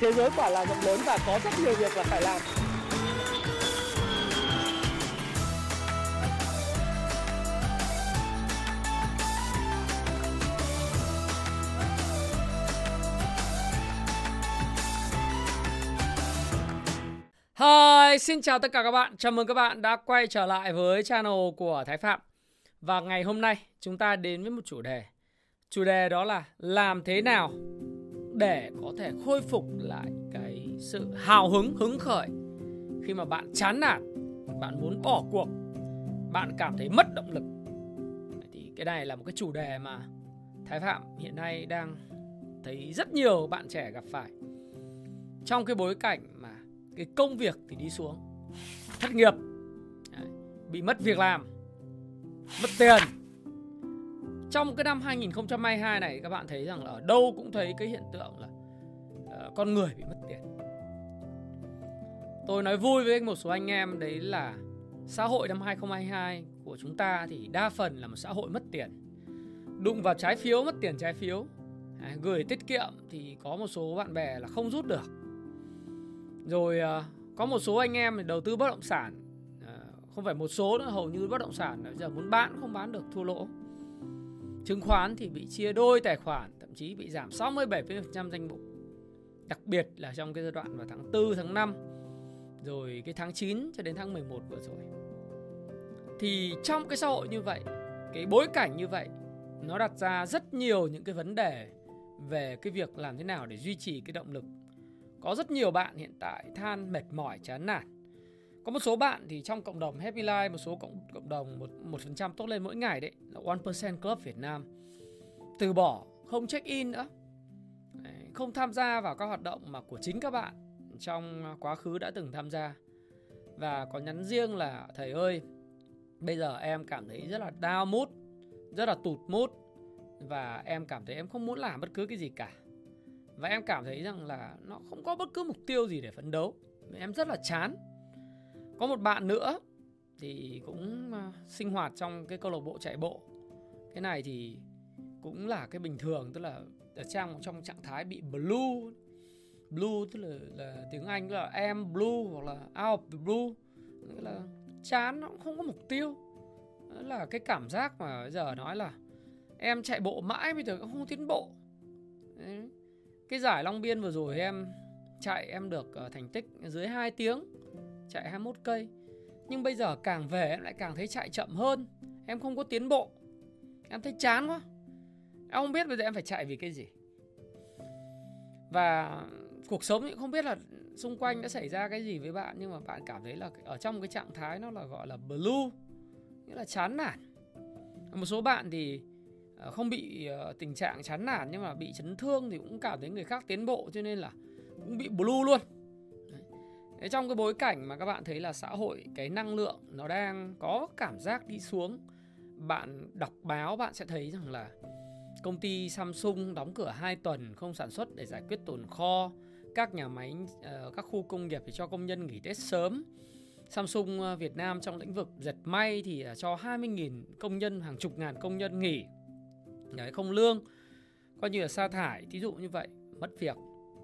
thế giới quả là rộng lớn và có rất nhiều việc là phải làm Hi, xin chào tất cả các bạn. Chào mừng các bạn đã quay trở lại với channel của Thái Phạm. Và ngày hôm nay chúng ta đến với một chủ đề. Chủ đề đó là làm thế nào để có thể khôi phục lại cái sự hào hứng, hứng khởi khi mà bạn chán nản, bạn muốn bỏ cuộc, bạn cảm thấy mất động lực. Thì cái này là một cái chủ đề mà Thái Phạm hiện nay đang thấy rất nhiều bạn trẻ gặp phải. Trong cái bối cảnh mà cái công việc thì đi xuống thất nghiệp bị mất việc làm mất tiền trong cái năm 2022 này các bạn thấy rằng là ở đâu cũng thấy cái hiện tượng là uh, con người bị mất tiền. Tôi nói vui với một số anh em đấy là xã hội năm 2022 của chúng ta thì đa phần là một xã hội mất tiền. Đụng vào trái phiếu mất tiền trái phiếu. À, gửi tiết kiệm thì có một số bạn bè là không rút được. Rồi à, có một số anh em đầu tư bất động sản. À, không phải một số nữa hầu như bất động sản. Bây giờ muốn bán không bán được thua lỗ chứng khoán thì bị chia đôi tài khoản, thậm chí bị giảm 67% danh mục. Đặc biệt là trong cái giai đoạn vào tháng 4 tháng 5 rồi cái tháng 9 cho đến tháng 11 vừa rồi. Thì trong cái xã hội như vậy, cái bối cảnh như vậy, nó đặt ra rất nhiều những cái vấn đề về cái việc làm thế nào để duy trì cái động lực. Có rất nhiều bạn hiện tại than mệt mỏi, chán nản. Có một số bạn thì trong cộng đồng Happy Life, một số cộng cộng đồng một một phần trăm tốt lên mỗi ngày đấy là One Percent Club Việt Nam. Từ bỏ không check in nữa, không tham gia vào các hoạt động mà của chính các bạn trong quá khứ đã từng tham gia. Và có nhắn riêng là thầy ơi bây giờ em cảm thấy rất là down mood, rất là tụt mood và em cảm thấy em không muốn làm bất cứ cái gì cả. Và em cảm thấy rằng là nó không có bất cứ mục tiêu gì để phấn đấu. Em rất là chán có một bạn nữa thì cũng ờ, sinh hoạt trong cái câu lạc bộ chạy bộ. Cái này thì cũng là cái bình thường tức là ở trong trong trạng thái bị blue blue tức là, là tiếng anh tức là em blue hoặc là out of the blue. Nghĩa là chán nó cũng không có mục tiêu. Đó là cái cảm giác mà bây giờ nói là em chạy bộ mãi bây giờ cũng không tiến bộ. Đấy. Cái giải Long Biên vừa rồi em chạy em được ờ, thành tích dưới 2 tiếng chạy 21 cây. Nhưng bây giờ càng về em lại càng thấy chạy chậm hơn. Em không có tiến bộ. Em thấy chán quá. Em không biết bây giờ em phải chạy vì cái gì. Và cuộc sống thì không biết là xung quanh đã xảy ra cái gì với bạn, nhưng mà bạn cảm thấy là ở trong cái trạng thái nó là gọi là blue, nghĩa là chán nản. Một số bạn thì ờ, không bị ờ, tình trạng chán nản nhưng mà bị chấn thương thì cũng cảm thấy người khác tiến bộ, cho nên là cũng bị blue luôn. Thế trong cái bối cảnh mà các bạn thấy là xã hội cái năng lượng nó đang có cảm giác đi xuống bạn đọc báo bạn sẽ thấy rằng là công ty Samsung đóng cửa 2 tuần không sản xuất để giải quyết tồn kho các nhà máy ờ, các khu công nghiệp thì cho công nhân nghỉ Tết sớm. Samsung ờ, Việt Nam trong lĩnh vực dệt may thì ờ, cho 20.000 công nhân hàng chục ngàn công nhân nghỉ. Đấy, không lương coi như là sa thải thí dụ như vậy mất việc.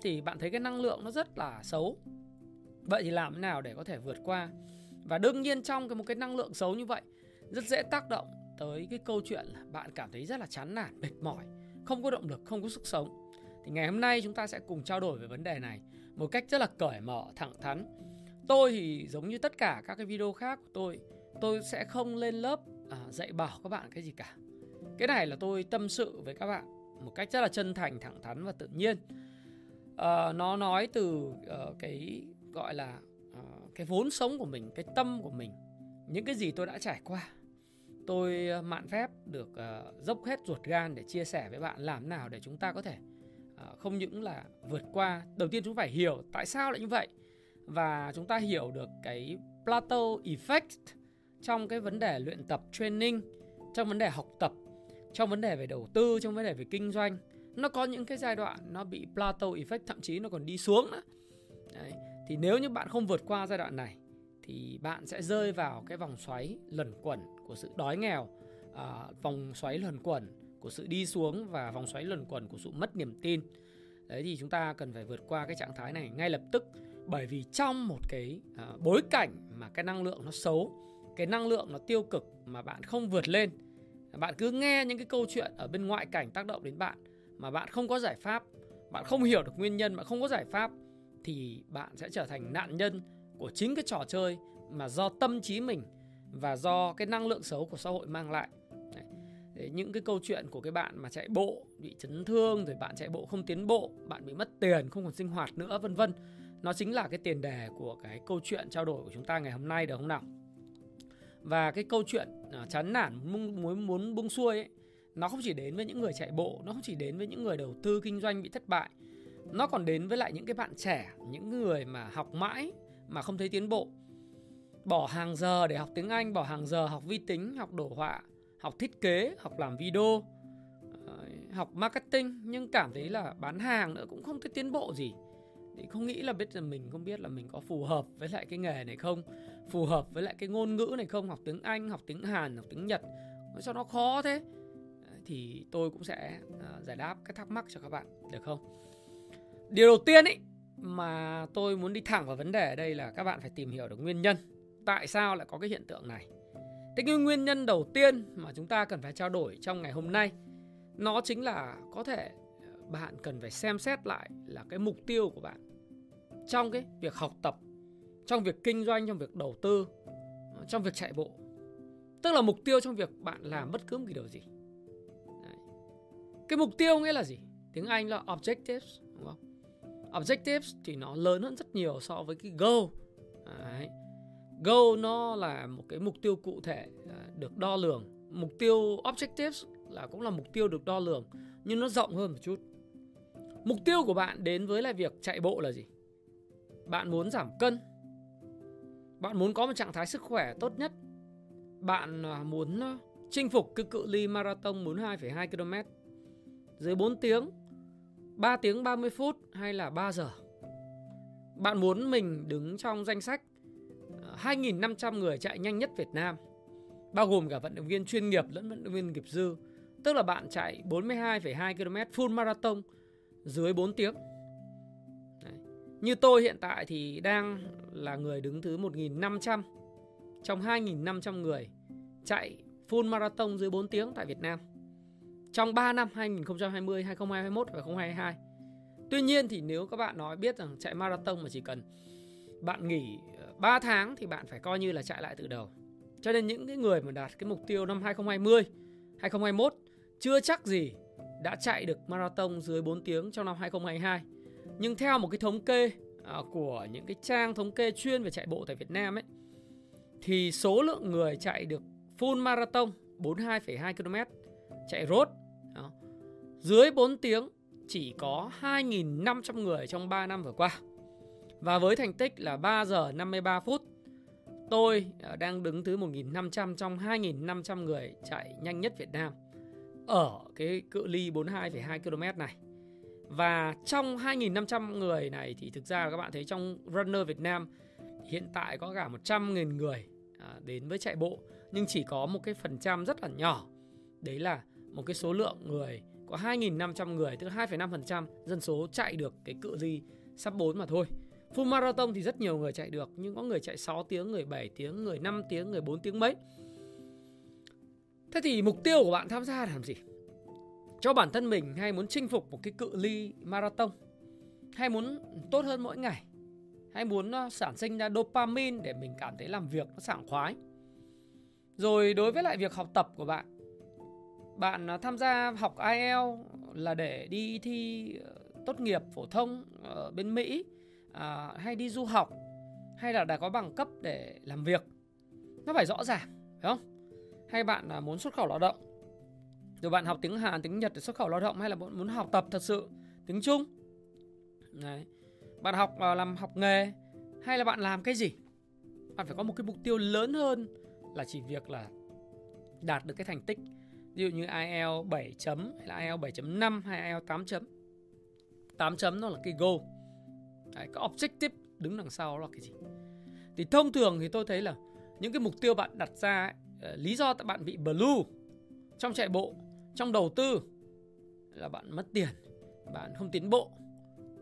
Thì bạn thấy cái năng lượng nó rất là xấu vậy thì làm thế nào để có thể vượt qua? Và đương nhiên trong cái một cái năng lượng xấu như vậy rất dễ tác động tới cái câu chuyện là bạn cảm thấy rất là chán nản mệt mỏi không có động lực không có sức sống. Thì ngày hôm nay chúng ta sẽ cùng trao đổi về vấn đề này một cách rất là cởi mở thẳng thắn. Tôi thì giống như tất cả các cái video khác của tôi tôi sẽ không lên lớp à, dạy bảo các bạn cái gì cả. Cái này là tôi tâm sự với các bạn một cách rất là chân thành thẳng thắn và tự nhiên. À, nó nói từ uh, cái gọi là uh, cái vốn sống của mình cái tâm của mình những cái gì tôi đã trải qua tôi ờ, mạn phép được uh, dốc hết ruột gan để chia sẻ với bạn làm nào để chúng ta có thể uh, không những là vượt qua. Đầu tiên chúng phải hiểu tại sao lại như vậy và chúng ta hiểu được cái plateau effect trong cái vấn đề luyện tập training trong vấn đề học tập trong vấn đề về đầu tư trong vấn đề về kinh doanh. Nó có những cái giai đoạn nó bị plateau effect thậm chí nó còn đi xuống nữa. Đấy thì nếu như bạn không vượt qua giai đoạn này thì bạn sẽ rơi vào cái vòng xoáy luẩn quẩn của sự đói nghèo à, vòng xoáy luẩn quẩn của sự đi xuống và vòng xoáy luẩn quẩn của sự mất niềm tin. Đấy thì chúng ta cần phải vượt qua cái trạng thái này ngay lập tức. Bởi vì trong một cái à, bối cảnh mà cái năng lượng nó xấu cái năng lượng nó tiêu cực mà bạn không vượt lên bạn cứ nghe những cái câu chuyện ở bên ngoại cảnh tác động đến bạn mà bạn không có giải pháp bạn không hiểu được nguyên nhân bạn không có giải pháp thì bạn sẽ trở thành nạn nhân của chính cái trò chơi mà do tâm trí mình và do cái năng lượng xấu của xã hội mang lại. Đấy, những cái câu chuyện của cái bạn mà chạy bộ bị chấn thương rồi bạn chạy bộ không tiến bộ bạn bị mất tiền không còn sinh hoạt nữa vân vân. Nó chính là cái tiền đề của cái câu chuyện trao đổi của chúng ta ngày hôm nay được không nào? Và cái câu chuyện à, chán nản muốn muốn muốn buông xuôi ấy nó không chỉ đến với những người chạy bộ nó không chỉ đến với những người đầu tư kinh doanh bị thất bại nó còn đến với lại những cái bạn trẻ, những người mà học mãi mà không thấy tiến bộ. Bỏ hàng giờ để học tiếng anh, bỏ hàng giờ học vi tính, học đồ họa, học thiết kế, học làm video học marketing. Nhưng cảm thấy là bán hàng nữa cũng không thấy tiến bộ gì. Thì không nghĩ là biết là mình, không biết là mình có phù hợp với lại cái nghề này không? Phù hợp với lại cái ngôn ngữ này không? Học tiếng anh, học tiếng hàn, học tiếng nhật. Sao nó khó thế. Thì tôi cũng sẽ ờ, giải đáp cái thắc mắc cho các bạn, được không? Điều đầu tiên ấy mà tôi muốn đi thẳng vào vấn đề ở đây là các bạn phải tìm hiểu được nguyên nhân. Tại sao lại có cái hiện tượng này? Thế nhưng nguyên nhân đầu tiên mà chúng ta cần phải trao đổi trong ngày hôm nay, nó chính là có thể ờ, bạn cần phải xem xét lại là cái mục tiêu của bạn trong cái việc học tập, trong việc kinh doanh, trong việc đầu tư ờ, trong việc chạy bộ. Tức là mục tiêu trong việc bạn làm bất cứ một cái điều gì. Đấy. cái mục tiêu nghĩa là gì? Tiếng anh là objectives objectives thì nó lớn hơn rất nhiều so với cái goal. Đấy. goal nó là một cái mục tiêu cụ thể à, được đo lường. Mục tiêu objectives là cũng là mục tiêu được đo lường nhưng nó rộng hơn một chút. Mục tiêu của bạn đến với lại việc chạy bộ là gì? Bạn muốn giảm cân. Bạn muốn có một trạng thái sức khỏe tốt nhất. Bạn à, muốn à, chinh phục cái cự ly marathon 42,2 km dưới 4 tiếng 3 tiếng 30 phút hay là 3 giờ bạn muốn mình đứng trong danh sách ờ, 2.500 người chạy nhanh nhất Việt Nam bao gồm cả vận động viên chuyên nghiệp lẫn vận động viên nghiệp dư tức là bạn chạy 42,2 km full marathon dưới 4 tiếng Đấy. như tôi hiện tại thì đang là người đứng thứ 1.500 trong 2.500 người chạy full marathon dưới 4 tiếng tại Việt Nam. Trong 3 năm 2020, 2021 và 2022. Tuy nhiên thì nếu các bạn nói biết rằng chạy marathon mà chỉ cần bạn nghỉ ờ, 3 tháng thì bạn phải coi như là chạy lại từ đầu. Cho nên những cái người mà đạt cái mục tiêu năm 2020, 2021 chưa chắc gì đã chạy được marathon dưới 4 tiếng trong năm 2022 nhưng theo một cái thống kê ờ, của những cái trang thống kê chuyên về chạy bộ tại Việt Nam ấy thì số lượng người chạy được full marathon 42,2 km chạy road dưới 4 tiếng chỉ có 2.500 người trong 3 năm vừa qua. Và với thành tích là 3 giờ 53 phút, tôi à, đang đứng thứ 1.500 trong 2.500 người chạy nhanh nhất Việt Nam ở cái cự ly 42,2 km này. Và trong 2.500 người này thì thực ra các bạn thấy trong runner Việt Nam hiện tại có cả 100.000 người à, đến với chạy bộ nhưng chỉ có một cái phần trăm rất là nhỏ. Đấy là một cái số lượng người có 2.500 người tức 2,5% dân số chạy được cái cự ly sắp 4 mà thôi. Full marathon thì rất nhiều người chạy được nhưng có người chạy 6 tiếng, người 7 tiếng, người 5 tiếng, người 4 tiếng mấy. Thế thì mục tiêu của bạn tham gia là làm gì? cho bản thân mình hay muốn chinh phục một cái cự ly marathon hay muốn tốt hơn mỗi ngày hay muốn ờ, sản sinh ra dopamine để mình cảm thấy làm việc nó sảng khoái rồi đối với lại việc học tập của bạn bạn à, tham gia học IELTS là để đi thi ờ, tốt nghiệp phổ thông ở bên Mỹ à, hay đi du học hay là đã có bằng cấp để làm việc nó phải rõ ràng phải không hay bạn à, muốn xuất khẩu lao động rồi bạn học tiếng Hàn, tiếng Nhật để xuất khẩu lao động hay là bạn muốn học tập thật sự tiếng Trung? Đấy. Bạn học à, làm học nghề hay là bạn làm cái gì? Bạn phải có một cái mục tiêu lớn hơn là chỉ việc là đạt được cái thành tích. Ví dụ như IELTS 7 chấm hay là IELTS 7.5 hay IELTS 8 chấm. 8 chấm nó là cái goal. Đấy, cái objective đứng đằng sau là cái gì? Thì thông thường thì tôi thấy là những cái mục tiêu bạn đặt ra ấy, lý do tại bạn bị blue trong chạy bộ trong đầu tư là bạn mất tiền bạn không tiến bộ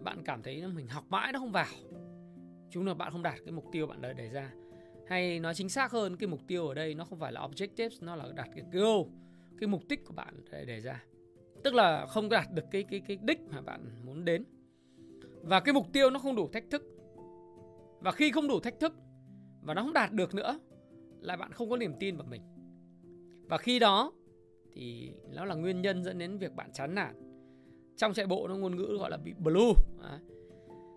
bạn cảm thấy mình học mãi nó không vào chúng là bạn không đạt cái mục tiêu bạn đề ra hay nói chính xác hơn cái mục tiêu ở đây nó không phải là objectives nó là đạt cái goal cái mục đích của bạn để đề ra. Tức là không đạt được cái cái cái đích mà bạn muốn đến. Và cái mục tiêu nó không đủ thách thức. Và khi không đủ thách thức và nó không đạt được nữa là bạn không có niềm tin vào mình. Và khi đó thì nó là nguyên nhân dẫn đến việc bạn chán nản. Trong chạy bộ nó ngôn ngữ gọi là bị blue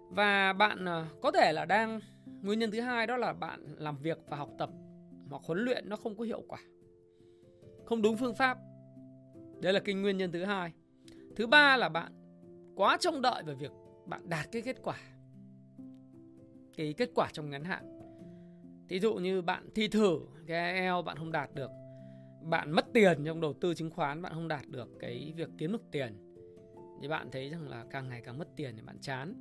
và bạn à, có thể là đang, nguyên nhân thứ hai đó là bạn làm việc và học tập hoặc huấn luyện nó không có hiệu quả không đúng phương pháp. Đấy là cái nguyên nhân thứ hai. Thứ ba là bạn quá trông đợi về việc bạn đạt cái kết quả, cái kết quả trong ngắn hạn. Thí dụ như bạn thi thử cái EO bạn không đạt được, bạn mất tiền trong đầu tư chứng khoán, bạn không đạt được cái việc kiếm được tiền, thì bạn thấy rằng là càng ngày càng mất tiền thì bạn chán.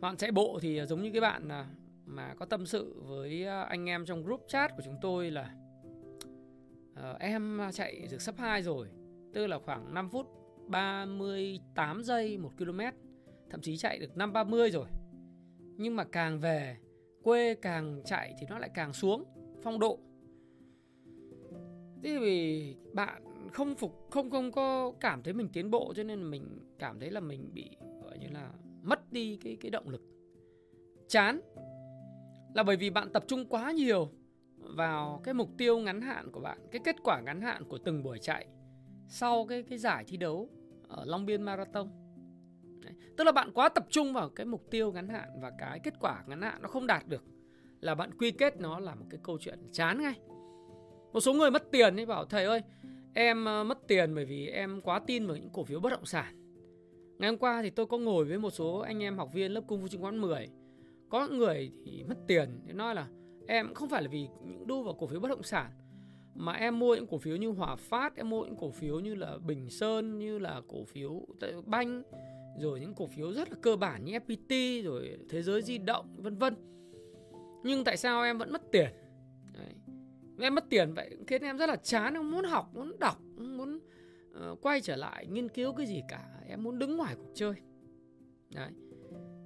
Bạn chạy bộ thì giống như cái bạn mà có tâm sự với à, anh em trong group chat của chúng tôi là uh, em chạy được sắp 2 rồi tức là khoảng 5 phút 38 giây 1 km thậm chí chạy được 530 rồi. Nhưng mà càng về quê càng chạy thì nó lại càng xuống phong độ. Thế vì bạn không phục không không có cảm thấy mình tiến bộ cho nên mình cảm thấy là mình bị gọi như là mất đi cái cái động lực. Chán. Là bởi vì bạn tập trung quá nhiều vào cái mục tiêu ngắn hạn của bạn, cái kết quả ngắn hạn của từng buổi chạy sau cái cái giải thi đấu ở Long Biên Marathon. Đấy. tức là bạn quá tập trung vào cái mục tiêu ngắn hạn và cái kết quả ngắn hạn nó không đạt được, là bạn quy kết nó là một cái câu chuyện chán ngay. Một số người mất tiền ấy bảo, thầy ơi, em ờ, mất tiền bởi vì em quá tin vào những cổ phiếu bất động sản. Ngày hôm qua thì tôi có ngồi với một số anh em học viên lớp cung phu chứng khoán 10 có người thì mất tiền thì nói là em không phải là vì những đu vào cổ phiếu bất động sản mà em mua những cổ phiếu như Hòa Phát, em mua những cổ phiếu như là Bình Sơn, như là cổ phiếu Banh, rồi những cổ phiếu rất là cơ bản như FPT, rồi Thế giới di động, vân vân. Nhưng tại sao em vẫn mất tiền? Đấy. Em mất tiền vậy khiến em rất là chán, em muốn học, muốn đọc, muốn uh, quay trở lại nghiên cứu cái gì cả. Em muốn đứng ngoài cuộc chơi. Đấy.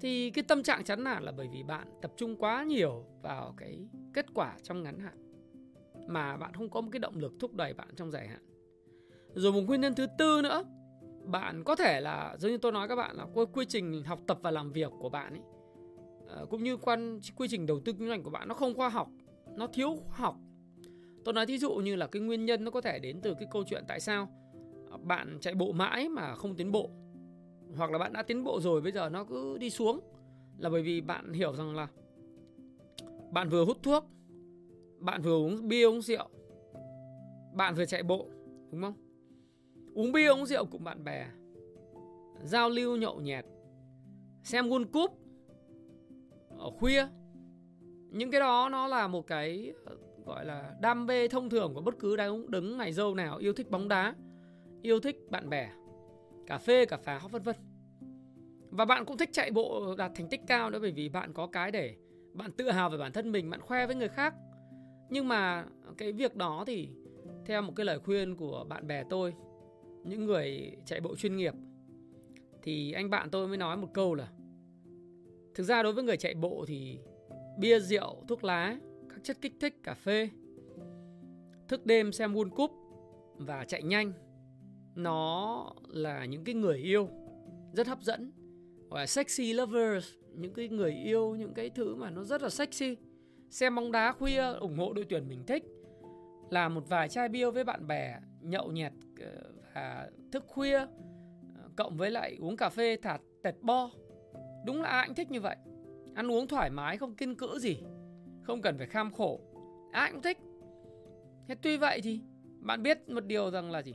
Thì cái tâm trạng chán nản là bởi vì bạn tập trung quá nhiều vào cái kết quả trong ngắn hạn mà bạn không có một cái động lực thúc đẩy bạn trong dài hạn. Rồi một nguyên nhân thứ tư nữa, bạn có thể là giống như tôi nói các bạn là quy trình học tập và làm việc của bạn ấy ờ, cũng như quan quy trình đầu tư kinh doanh của bạn nó không khoa học, nó thiếu khoa học. Tôi nói thí dụ như là cái nguyên nhân nó có thể đến từ cái câu chuyện tại sao bạn chạy bộ mãi mà không tiến bộ hoặc là bạn đã tiến bộ rồi, bây giờ nó cứ đi xuống. Là bởi vì bạn hiểu rằng là bạn vừa hút thuốc, bạn vừa uống bia, uống rượu, bạn vừa chạy bộ, đúng không? Uống bia, uống rượu cùng bạn bè, giao lưu nhậu nhẹt, xem World Cup ở khuya. Những cái đó nó là một cái, gọi là, đam mê thông thường của bất cứ đứng đứng ngày dâu nào, yêu thích bóng đá, yêu thích bạn bè cà phê, cà pháo vân vân. Và bạn cũng thích chạy bộ đạt thành tích cao nữa bởi vì bạn có cái để bạn tự hào về bản thân mình, bạn khoe với người khác. Nhưng mà cái việc đó thì theo một cái lời khuyên của bạn bè tôi, những người chạy bộ chuyên nghiệp, thì anh bạn tôi mới nói một câu là, thực ra đối với người chạy bộ thì bia, rượu, thuốc lá, các chất kích thích, cà phê, thức đêm xem World Cup và chạy nhanh nó là những cái người yêu rất hấp dẫn, gọi là sexy lovers, những cái người yêu, những cái thứ mà nó rất là sexy. Xem bóng đá khuya, ủng hộ đội tuyển mình thích làm một vài chai bia với bạn bè, nhậu nhẹt ờ, và thức khuya ờ, cộng với lại uống cà phê thả tẹt bo. Đúng là ai cũng thích như vậy. Ăn uống thoải mái, không kiên cữ gì, không cần phải kham khổ. Ai cũng thích. Thế tuy vậy thì bạn biết một điều rằng là gì?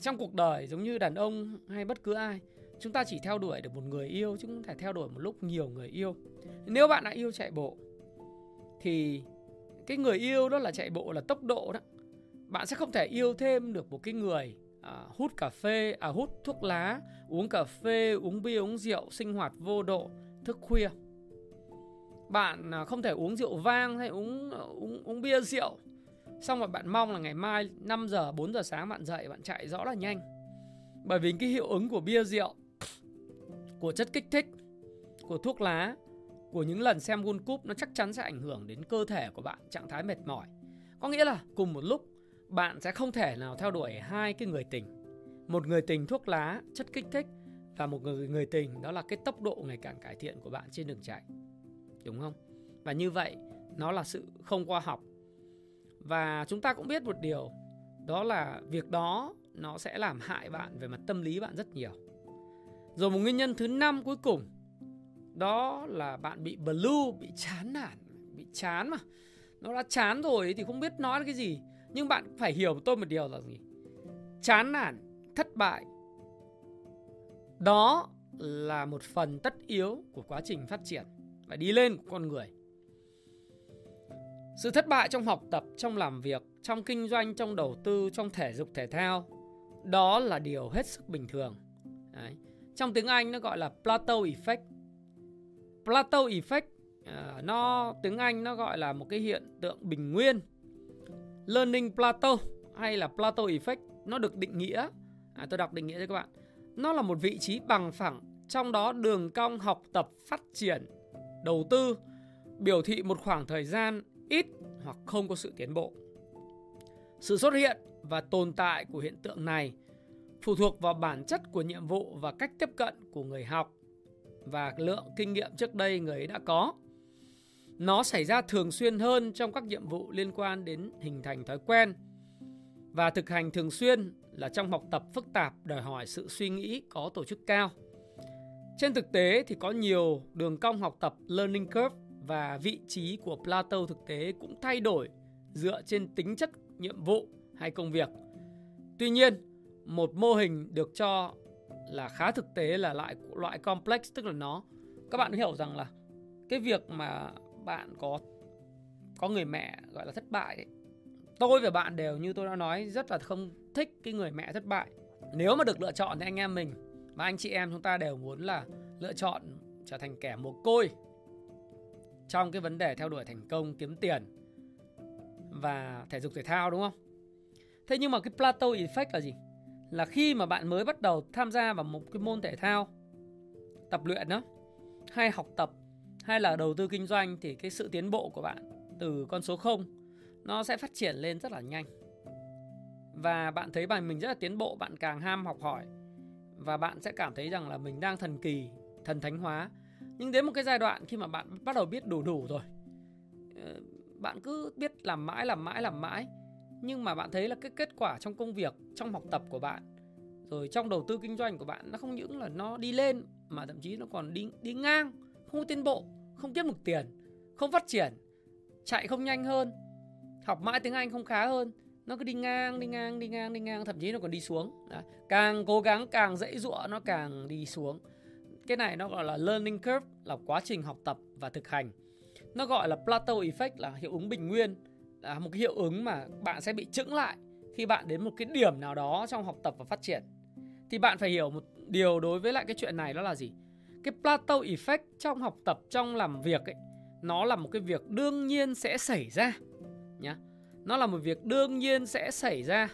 Trong cuộc đời giống như đàn ông hay bất cứ ai chúng ta chỉ theo đuổi được một người yêu chứ không thể theo đuổi một lúc nhiều người yêu. Nếu bạn đã yêu chạy bộ thì cái người yêu đó là chạy bộ là tốc độ đó. Bạn sẽ không thể yêu thêm được một cái người à, hút cà phê à hút thuốc lá uống cà phê uống bia uống rượu sinh hoạt vô độ thức khuya. Bạn à, không thể uống rượu vang hay uống à, uống uống bia rượu xong rồi bạn mong là ngày mai 5 giờ 4 giờ sáng bạn dậy bạn chạy rõ là nhanh bởi vì cái hiệu ứng của bia rượu của chất kích thích, của thuốc lá, của những lần xem World Cup nó chắc chắn sẽ ảnh hưởng đến cơ thể của bạn, trạng thái mệt mỏi. Có nghĩa là cùng một lúc bạn sẽ không thể nào theo đuổi hai cái người tình. Một người tình thuốc lá, chất kích thích và một người người tình đó là cái tốc độ ngày càng cải thiện của bạn trên đường chạy. Đúng không? Và như vậy nó là sự không khoa học. Và chúng ta cũng biết một điều đó là việc đó nó sẽ làm hại bạn về mặt tâm lý bạn rất nhiều. Rồi một nguyên nhân thứ năm cuối cùng đó là bạn bị blue, bị chán nản, bị chán mà. Nó đã chán rồi thì không biết nói cái gì. Nhưng bạn phải hiểu tôi một điều là gì? Chán nản, thất bại đó là một phần tất yếu của quá trình phát triển và đi lên của con người. Sự thất bại trong học tập, trong làm việc, trong kinh doanh, trong đầu tư, trong thể dục thể thao đó là điều hết sức bình thường. Đấy. Trong tiếng Anh nó gọi là plateau effect. Plateau effect uh, nó tiếng Anh nó gọi là một cái hiện tượng bình nguyên. Learning plateau hay là plateau effect nó được định nghĩa à, tôi đọc định nghĩa cho các bạn. Nó là một vị trí bằng phẳng trong đó đường cong học tập phát triển đầu tư biểu thị một khoảng thời gian ít hoặc không có sự tiến bộ. Sự xuất hiện và tồn tại của hiện tượng này phụ thuộc vào bản chất của nhiệm vụ và cách tiếp cận của người học và lượng kinh nghiệm trước đây người ấy đã có. Nó xảy ra thường xuyên hơn trong các nhiệm vụ liên quan đến hình thành thói quen và thực hành thường xuyên là trong học tập phức tạp đòi hỏi sự suy nghĩ có tổ chức cao. Trên thực tế thì có nhiều đường cong học tập learning curve và vị trí của Plato thực tế cũng thay đổi dựa trên tính chất nhiệm vụ hay công việc. Tuy nhiên, một mô hình được cho là khá thực tế là loại loại complex tức là nó các bạn hiểu rằng là cái việc mà bạn có có người mẹ gọi là thất bại ấy, tôi và bạn đều như tôi đã nói rất là không thích cái người mẹ thất bại nếu mà được lựa chọn thì anh em mình và anh chị em chúng ta đều muốn là lựa chọn trở thành kẻ mồ côi trong cái vấn đề theo đuổi thành công, kiếm tiền và thể dục thể thao, đúng không? Thế nhưng mà cái plateau effect là gì? Là khi mà bạn mới bắt đầu tham gia vào một cái môn thể thao, tập luyện đó, hay học tập, hay là đầu tư kinh doanh, thì cái sự tiến bộ của bạn từ con số 0 nó sẽ phát triển lên rất là nhanh. Và bạn thấy bài mình rất là tiến bộ, bạn càng ham học hỏi, và bạn sẽ cảm thấy rằng là mình đang thần kỳ, thần thánh hóa nhưng đến một cái giai đoạn khi mà bạn bắt đầu biết đủ đủ rồi ờ, bạn cứ biết làm mãi làm mãi làm mãi. Nhưng mà bạn thấy là cái kết quả trong công việc, trong học tập của bạn, rồi trong đầu tư kinh doanh của bạn nó không những là nó đi lên, mà thậm chí nó còn đi đi ngang, không tiến bộ, không tiết được tiền, không phát triển, chạy không nhanh hơn, học mãi tiếng anh không khá hơn. Nó cứ đi ngang đi ngang đi ngang đi ngang, thậm chí nó còn đi xuống. Đấy. càng cố gắng càng dễ dụa nó càng đi xuống cái này nó gọi là learning curve là quá trình học tập và thực hành. Nó gọi là plateau effect là hiệu ứng bình nguyên là một cái hiệu ứng mà bạn sẽ bị chững lại khi bạn đến một cái điểm nào đó trong học tập và phát triển. Thì bạn phải hiểu một điều đối với lại cái chuyện này đó là gì? Cái plateau effect trong học tập trong làm việc ấy nó là một cái việc đương nhiên sẽ xảy ra nhá. Nó là một việc đương nhiên sẽ xảy ra.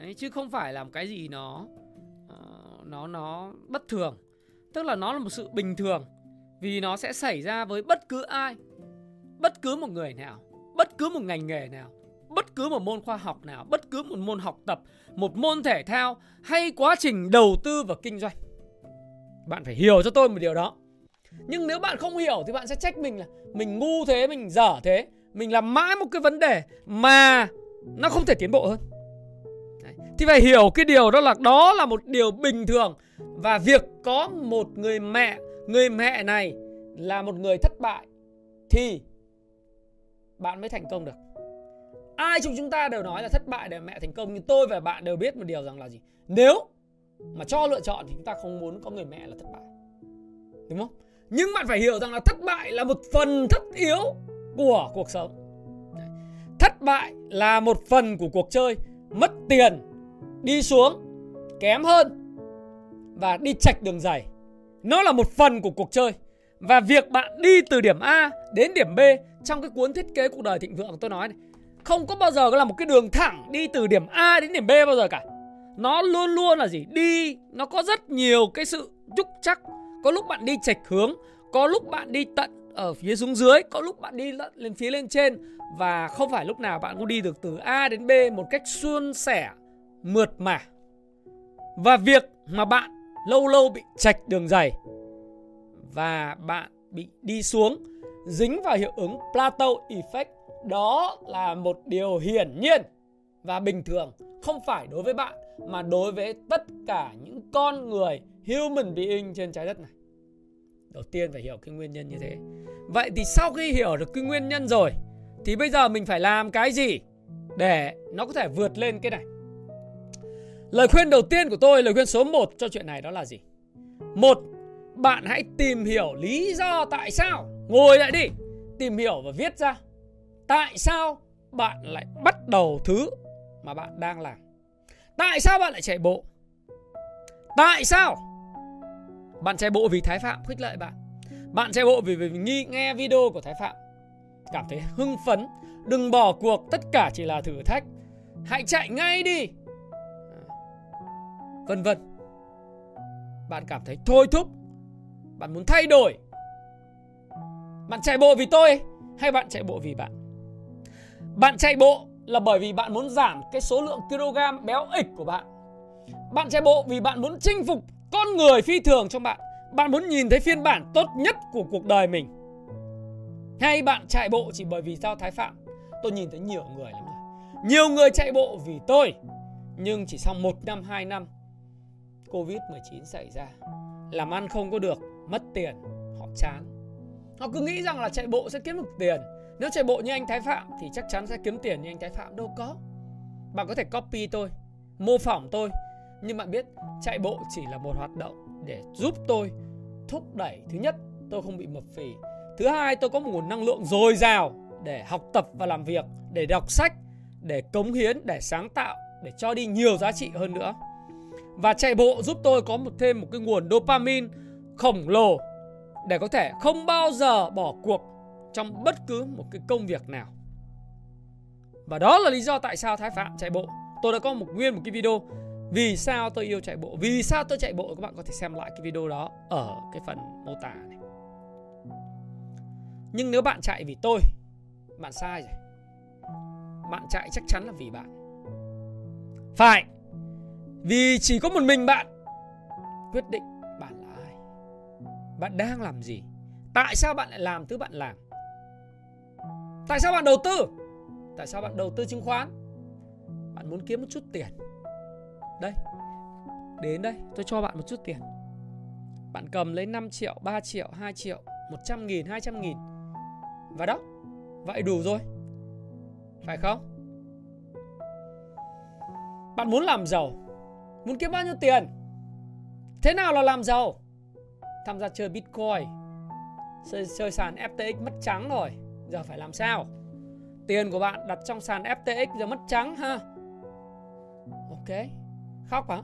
Đấy, chứ không phải làm cái gì nó nó nó bất thường. Tức là nó là một sự bình thường, vì nó sẽ xảy ra với bất cứ ai, bất cứ một người nào, bất cứ một ngành nghề nào, bất cứ một môn khoa học nào, bất cứ một môn học tập, một môn thể thao hay quá trình đầu tư và kinh doanh. Bạn phải hiểu cho tôi một điều đó. Nhưng nếu bạn không hiểu thì bạn sẽ trách mình là mình ngu thế, mình dở thế, mình làm mãi một cái vấn đề mà nó không thể tiến bộ hơn thì phải hiểu cái điều đó là đó là một điều bình thường. Và việc có một người mẹ người mẹ này là một người thất bại, thì bạn mới thành công được. Ai trong chúng ta đều nói là thất bại để mẹ thành công, nhưng tôi và bạn đều biết một điều rằng là gì? Nếu mà cho lựa chọn thì chúng ta không muốn có người mẹ là thất bại. Đúng không? Nhưng bạn phải hiểu rằng là thất bại là một phần thất yếu của cuộc sống. Thất bại là một phần của cuộc chơi. Mất tiền đi xuống, kém hơn và đi chạch đường dày nó là một phần của cuộc chơi. Và việc bạn đi từ điểm A đến điểm B trong cái cuốn thiết kế cuộc đời thịnh vượng tôi nói này, không có bao giờ là một cái đường thẳng đi từ điểm A đến điểm B bao giờ cả. Nó luôn luôn là gì? Đi, nó có rất nhiều cái sự trúc chắc có lúc bạn đi chệch hướng, có lúc bạn đi tận ở phía xuống dưới, có lúc bạn đi lên phía lên trên. Và không phải lúc nào bạn cũng đi được từ A đến B một cách suôn sẻ mượt mà. Và việc mà bạn lâu lâu bị trạch đường dày và bạn bị đi xuống dính vào hiệu ứng plateau effect, đó là một điều hiển nhiên và bình thường, không phải đối với bạn, mà đối với tất cả những con người human being trên trái đất này. Đầu tiên phải hiểu cái nguyên nhân như thế. Vậy thì sau khi hiểu được cái nguyên nhân rồi, thì bây giờ mình phải làm cái gì để nó có thể vượt lên cái này? Lời khuyên đầu tiên của tôi lời khuyên số 1 cho chuyện này đó là gì? Một bạn hãy tìm hiểu lý do tại sao ngồi lại đi tìm hiểu và viết ra tại sao bạn lại bắt đầu thứ mà bạn đang làm. Tại sao bạn lại chạy bộ? Tại sao bạn chạy bộ vì Thái Phạm khích lệ bạn? Bạn chạy bộ vì, vì nghi nghe video của Thái Phạm Cảm thấy hưng phấn Đừng bỏ cuộc Tất cả chỉ là thử thách. Hãy chạy ngay đi Vân vân. Bạn cảm thấy thôi thúc. Bạn muốn thay đổi. Bạn chạy bộ vì tôi Hay bạn chạy bộ vì bạn? Bạn chạy bộ là bởi vì bạn muốn giảm cái số lượng kg béo ịch của bạn. Bạn chạy bộ vì bạn muốn chinh phục con người phi thường trong bạn. Bạn muốn nhìn thấy phiên bản tốt nhất của cuộc đời mình. Hay bạn chạy bộ chỉ bởi vì sao thái phạm? Tôi nhìn thấy nhiều người lắm rồi. Nhiều người chạy bộ vì tôi. Nhưng chỉ sau một năm, hai năm covid 19 xảy ra. Làm ăn không có được, mất tiền, họ chán. Họ cứ nghĩ rằng là chạy bộ sẽ kiếm được tiền. Nếu chạy bộ như anh thái phạm thì chắc chắn sẽ kiếm tiền như anh thái phạm, đâu có. Bạn có thể copy tôi, mô phỏng tôi, nhưng bạn biết chạy bộ chỉ là một hoạt động để giúp tôi thúc đẩy. Thứ nhất, tôi không bị mập phì. Thứ hai, tôi có một nguồn năng lượng dồi dào để học tập và làm việc, để đọc sách, để cống hiến, để sáng tạo, để cho đi nhiều giá trị hơn nữa và chạy bộ giúp tôi có một thêm một cái nguồn dopamine khổng lồ để có thể không bao giờ bỏ cuộc trong bất cứ một cái công việc nào. Và đó là lý do tại sao thái phạm chạy bộ. Tôi đã có một nguyên một cái video vì sao tôi yêu chạy bộ, vì sao tôi chạy bộ. Các bạn có thể xem lại cái video đó ở cái phần mô tả này. Nhưng nếu bạn chạy vì tôi, bạn sai rồi. Bạn chạy chắc chắn là vì bạn. Phải! Vì chỉ có một mình bạn. Quyết định bạn là ai? Bạn đang làm gì? Tại sao bạn lại làm thứ bạn làm? Tại sao bạn đầu tư? Tại sao bạn đầu tư chứng khoán? Bạn muốn kiếm một chút tiền. Đây Đến đây tôi cho bạn một chút tiền. Bạn cầm lấy 5 triệu, 3 triệu, 2 triệu 100 nghìn, 200 nghìn. Và đó Vậy đủ rồi. Phải không? Bạn muốn làm giàu Muốn kiếm bao nhiêu tiền? Thế nào là làm giàu? Tham gia chơi Bitcoin. Chơi, chơi sàn FTX mất trắng rồi. Giờ phải làm sao? Tiền của bạn đặt trong sàn FTX giờ mất trắng ha. Ok. Khóc hả?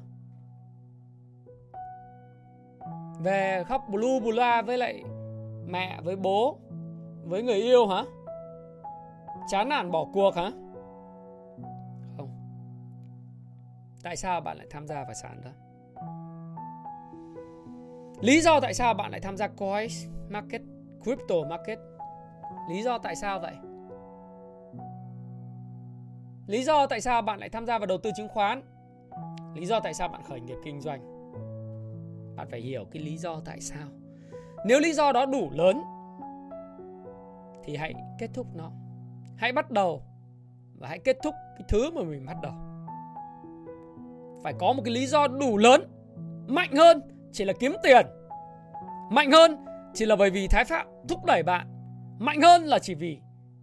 Về khóc blue bula với lại mẹ với bố với người yêu hả? Chán nản bỏ cuộc hả? Tại sao bạn lại tham gia vào sàn đó? Lý do tại sao bạn lại tham gia coin market, crypto market? Lý do tại sao vậy? Lý do tại sao bạn lại tham gia vào đầu tư chứng khoán? lý do tại sao bạn khởi nghiệp kinh doanh bạn phải hiểu cái lý do tại sao nếu lý do đó đủ lớn thì hãy kết thúc nó hãy bắt đầu và hãy kết thúc cái thứ mà mình bắt đầu phải có một cái lý do đủ lớn mạnh hơn chỉ là kiếm tiền mạnh hơn chỉ là bởi vì thái phạm thúc đẩy bạn mạnh hơn là chỉ vì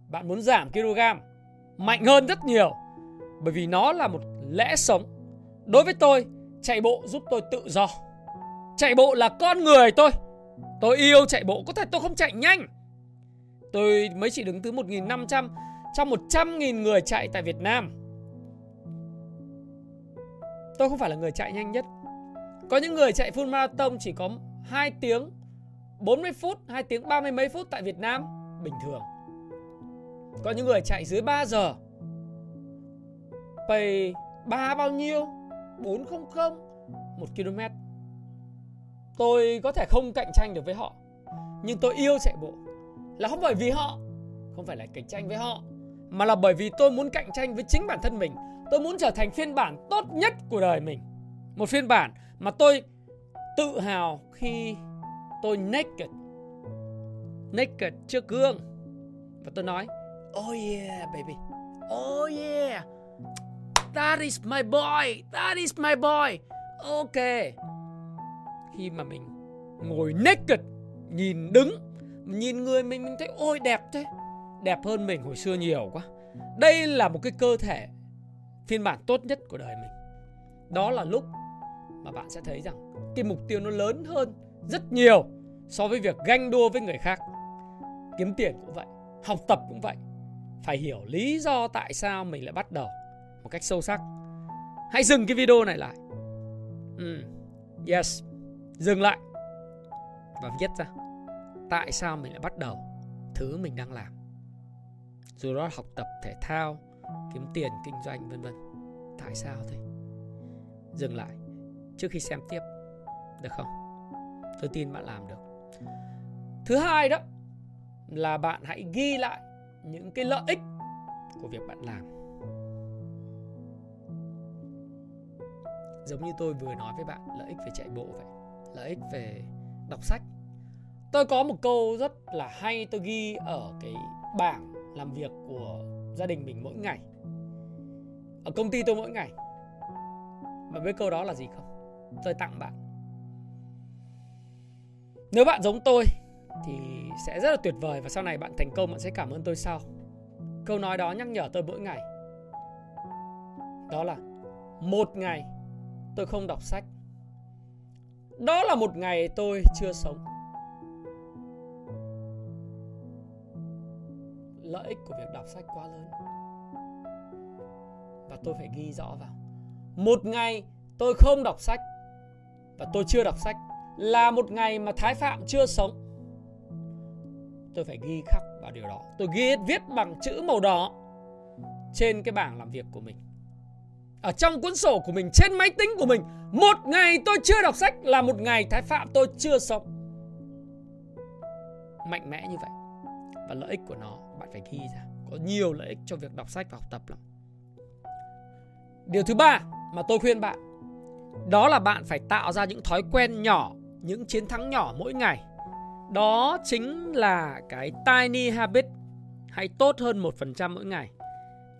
bạn muốn giảm kg mạnh hơn rất nhiều bởi vì nó là một lẽ sống Đối với tôi, chạy bộ giúp tôi tự do. Chạy bộ là con người tôi. Tôi yêu chạy bộ, có thể tôi không chạy nhanh. Tôi mới chỉ đứng thứ 1.500 trong 100.000 người chạy tại Việt Nam. Tôi không phải là người chạy nhanh nhất. Có những người chạy full marathon chỉ có 2 tiếng 40 phút, 2 tiếng 30 mấy phút tại Việt Nam bình thường. Có những người chạy dưới 3 giờ. Pay 3 bao nhiêu? 400 1 km tôi có thể không cạnh tranh được với họ nhưng tôi yêu chạy bộ là không bởi vì họ không phải là cạnh tranh với họ mà là bởi vì tôi muốn cạnh tranh với chính bản thân mình tôi muốn trở thành phiên bản tốt nhất của đời mình. Một phiên bản mà tôi tự hào khi tôi naked naked trước gương. Và tôi nói oh yeah, baby. Oh yeah. That is my boy. That is my boy. Ok. Khi mà mình ngồi naked, nhìn đứng, nhìn người mình mình thấy ôi, đẹp thế. Đẹp hơn mình hồi xưa nhiều quá. Đây là một cái cơ thể phiên bản tốt nhất của đời mình. Đó là lúc mà bạn sẽ thấy rằng cái mục tiêu nó lớn hơn rất nhiều so với việc ganh đua với người khác. Kiếm tiền cũng vậy, học tập cũng vậy. Phải hiểu lý do tại sao mình lại bắt đầu một cách sâu sắc. Hãy dừng cái video này lại. Ừ. yes, dừng lại và viết ra tại sao mình lại bắt đầu thứ mình đang làm. Dù đó là học tập thể thao kiếm tiền, kinh doanh, vân vân. Tại sao thế? Dừng lại, trước khi xem tiếp, được không? Tôi tin bạn làm được. Thứ hai đó là bạn hãy ghi lại những cái lợi ích của việc bạn làm. Giống như tôi vừa nói với bạn, lợi ích về chạy bộ vậy, lợi ích về đọc sách. Tôi có một câu rất là hay, tôi ghi ở cái bảng làm việc của gia đình mình mỗi ngày. Ở công ty tôi mỗi ngày. Và với câu đó là gì không? Tôi tặng bạn. Nếu bạn giống tôi thì sẽ rất là tuyệt vời và sau này bạn thành công bạn sẽ cảm ơn tôi sau. Câu nói đó nhắc nhở tôi mỗi ngày. Đó là, một ngày tôi không đọc sách. Đó là một ngày tôi chưa sống. Lợi ích của việc đọc sách quá lớn. Và tôi phải ghi rõ vào, một ngày tôi không đọc sách và tôi chưa đọc sách là một ngày mà thái phạm chưa sống. Tôi phải ghi khắc vào điều đó. Tôi ghi viết bằng chữ màu đỏ trên cái bảng làm việc của mình. Ở trong cuốn sổ của mình, trên máy tính của mình, một ngày tôi chưa đọc sách là một ngày thái phạm tôi chưa sống. Mạnh mẽ như vậy và lợi ích của nó bạn phải ghi ra. Có nhiều lợi ích cho việc đọc sách và học tập lắm. Điều thứ ba mà tôi khuyên bạn đó là bạn phải tạo ra những thói quen nhỏ những chiến thắng nhỏ mỗi ngày. Đó chính là cái tiny habit hay tốt hơn 1% mỗi ngày.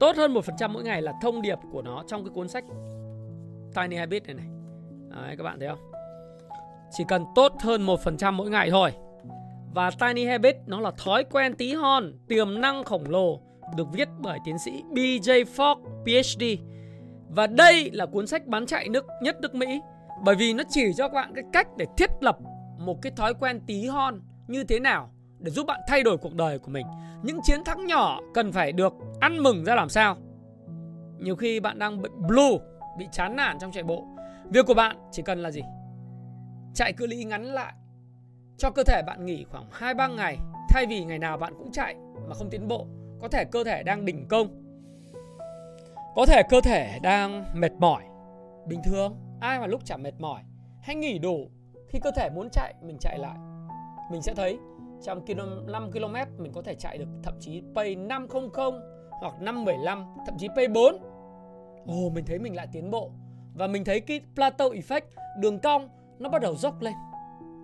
Tốt hơn 1% mỗi ngày là thông điệp của nó trong cái cuốn sách tiny habit này này. Đấy, các bạn thấy không? Chỉ cần tốt hơn 1% mỗi ngày thôi và Tiny Habit nó là thói quen tí hon, tiềm năng khổng lồ được viết bởi tiến sĩ BJ Fogg, PhD. Và đây là cuốn sách bán chạy nước nhất nước Mỹ bởi vì nó chỉ cho các bạn cái cách để thiết lập một cái thói quen tí hon như thế nào để giúp bạn thay đổi cuộc đời của mình. Những chiến thắng nhỏ cần phải được ăn mừng ra làm sao. Nhiều khi bạn đang bị blue, bị chán nản trong chạy bộ. Việc của bạn chỉ cần là gì? Chạy cự ly ngắn lại cho cơ thể bạn nghỉ khoảng 2-3 ngày thay vì ngày nào bạn cũng chạy mà không tiến bộ. Có thể cơ thể đang đỉnh công. Có thể cơ thể đang mệt mỏi. Bình thường, ai mà lúc chả mệt mỏi. Hãy nghỉ đủ. Khi cơ thể muốn chạy, mình chạy lại. Mình sẽ thấy trong 5 km mình có thể chạy được thậm chí pay 500 hoặc 515, thậm chí pay 4. Ồ, mình thấy mình lại tiến bộ. Và mình thấy cái plateau effect, đường cong nó bắt đầu dốc lên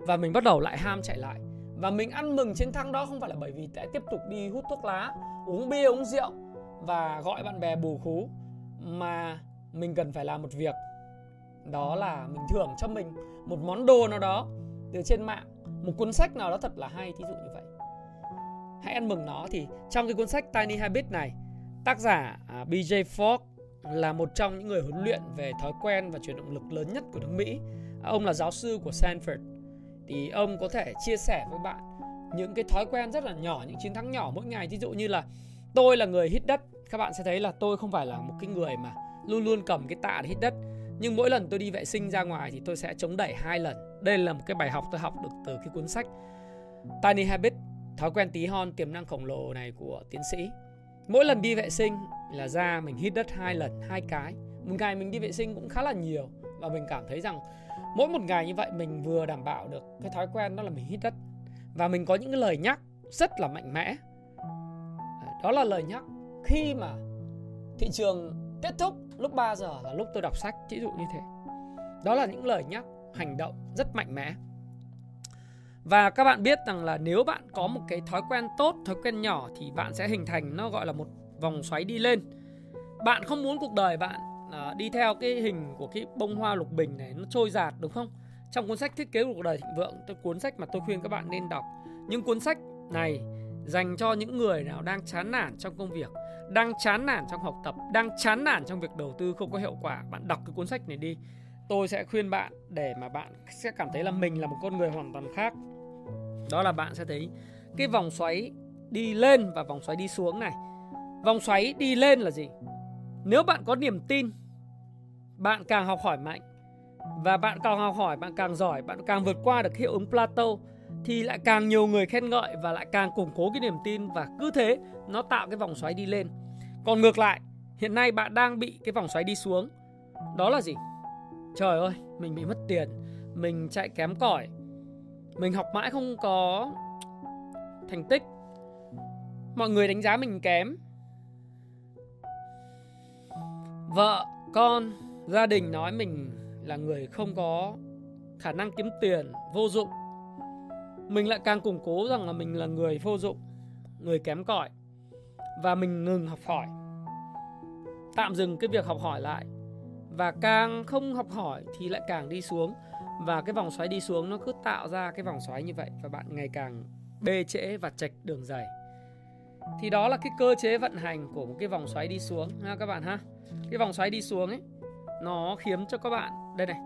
và mình bắt đầu lại ham chạy lại. Và mình ăn mừng chiến thắng đó không phải là bởi vì sẽ tiếp tục đi hút thuốc lá, uống bia, uống rượu và gọi bạn bè bù khú, mà mình cần phải làm một việc. Đó là mình thưởng cho mình một món đồ nào đó từ trên mạng, một cuốn sách nào đó thật là hay, thí dụ như vậy. Hãy ăn mừng nó thì trong cái cuốn sách Tiny Habit này, tác giả à, BJ Fogg là một trong những người huấn luyện về thói quen và truyền động lực lớn nhất của nước Mỹ. Ông là giáo sư của Stanford thì ông có thể chia sẻ với bạn những cái thói quen rất là nhỏ, những chiến thắng nhỏ mỗi ngày. Ví dụ như là, tôi là người hít đất. Các bạn sẽ thấy là tôi không phải là một cái người mà luôn luôn cầm cái tạ để hít đất. Nhưng mỗi lần tôi đi vệ sinh ra ngoài thì tôi sẽ chống đẩy hai lần. Đây là một cái bài học tôi học được từ cái cuốn sách Tiny Habit thói quen tí hon, tiềm năng khổng lồ này của tiến sĩ. Mỗi lần đi vệ sinh là ra mình hít đất hai lần, hai cái. Một ngày mình đi vệ sinh cũng khá là nhiều và mình cảm thấy rằng mỗi một ngày như vậy mình vừa đảm bảo được cái thói quen đó là mình hít đất. Và mình có những cái lời nhắc rất là mạnh mẽ. Đó là lời nhắc khi mà thị trường kết thúc lúc 3 giờ là lúc tôi đọc sách ví dụ như thế. Đó là những lời nhắc, hành động rất mạnh mẽ. Và các bạn biết rằng là nếu bạn có một cái thói quen tốt, thói quen nhỏ thì bạn sẽ hình thành, nó gọi là một vòng xoáy đi lên. Bạn không muốn cuộc đời bạn à, đi theo cái hình của cái bông hoa lục bình này nó trôi giạt đúng không? Trong cuốn sách thiết kế cuộc đời thịnh vượng tôi cuốn sách mà tôi khuyên các bạn nên đọc. Những cuốn sách này dành cho những người nào đang chán nản trong công việc đang chán nản trong học tập đang chán nản trong việc đầu tư không có hiệu quả bạn đọc cái cuốn sách này đi. Tôi sẽ khuyên bạn để mà bạn sẽ cảm thấy là mình là một con người hoàn toàn khác. Đó là bạn sẽ thấy cái vòng xoáy đi lên và vòng xoáy đi xuống này. Vòng xoáy đi lên là gì? Nếu bạn có niềm tin, bạn càng học hỏi mạnh. Và bạn càng học hỏi, bạn càng giỏi, bạn càng vượt qua được hiệu ứng plato thì lại càng nhiều người khen ngợi và lại càng củng cố cái niềm tin. Và cứ thế, nó tạo cái vòng xoáy đi lên. Còn ngược lại, hiện nay bạn đang bị cái vòng xoáy đi xuống. Đó là gì? Trời ơi, mình bị mất tiền, mình chạy kém cỏi, mình học mãi không có thành tích. Mọi người đánh giá mình kém. Vợ, con, gia đình nói mình là người không có khả năng kiếm tiền, vô dụng. Mình lại càng củng cố rằng là mình là người vô dụng, người kém cỏi, và mình ngừng học hỏi. Tạm dừng cái việc học hỏi lại. Và càng không học hỏi thì lại càng đi xuống. Và cái vòng xoáy đi xuống nó cứ tạo ra cái vòng xoáy như vậy, và bạn ngày càng bê trễ và chạch đường dày thì đó là cái cơ chế vận hành của một cái vòng xoáy đi xuống ha các bạn ha. Cái vòng xoáy đi xuống ấy nó khiến cho các bạn đây này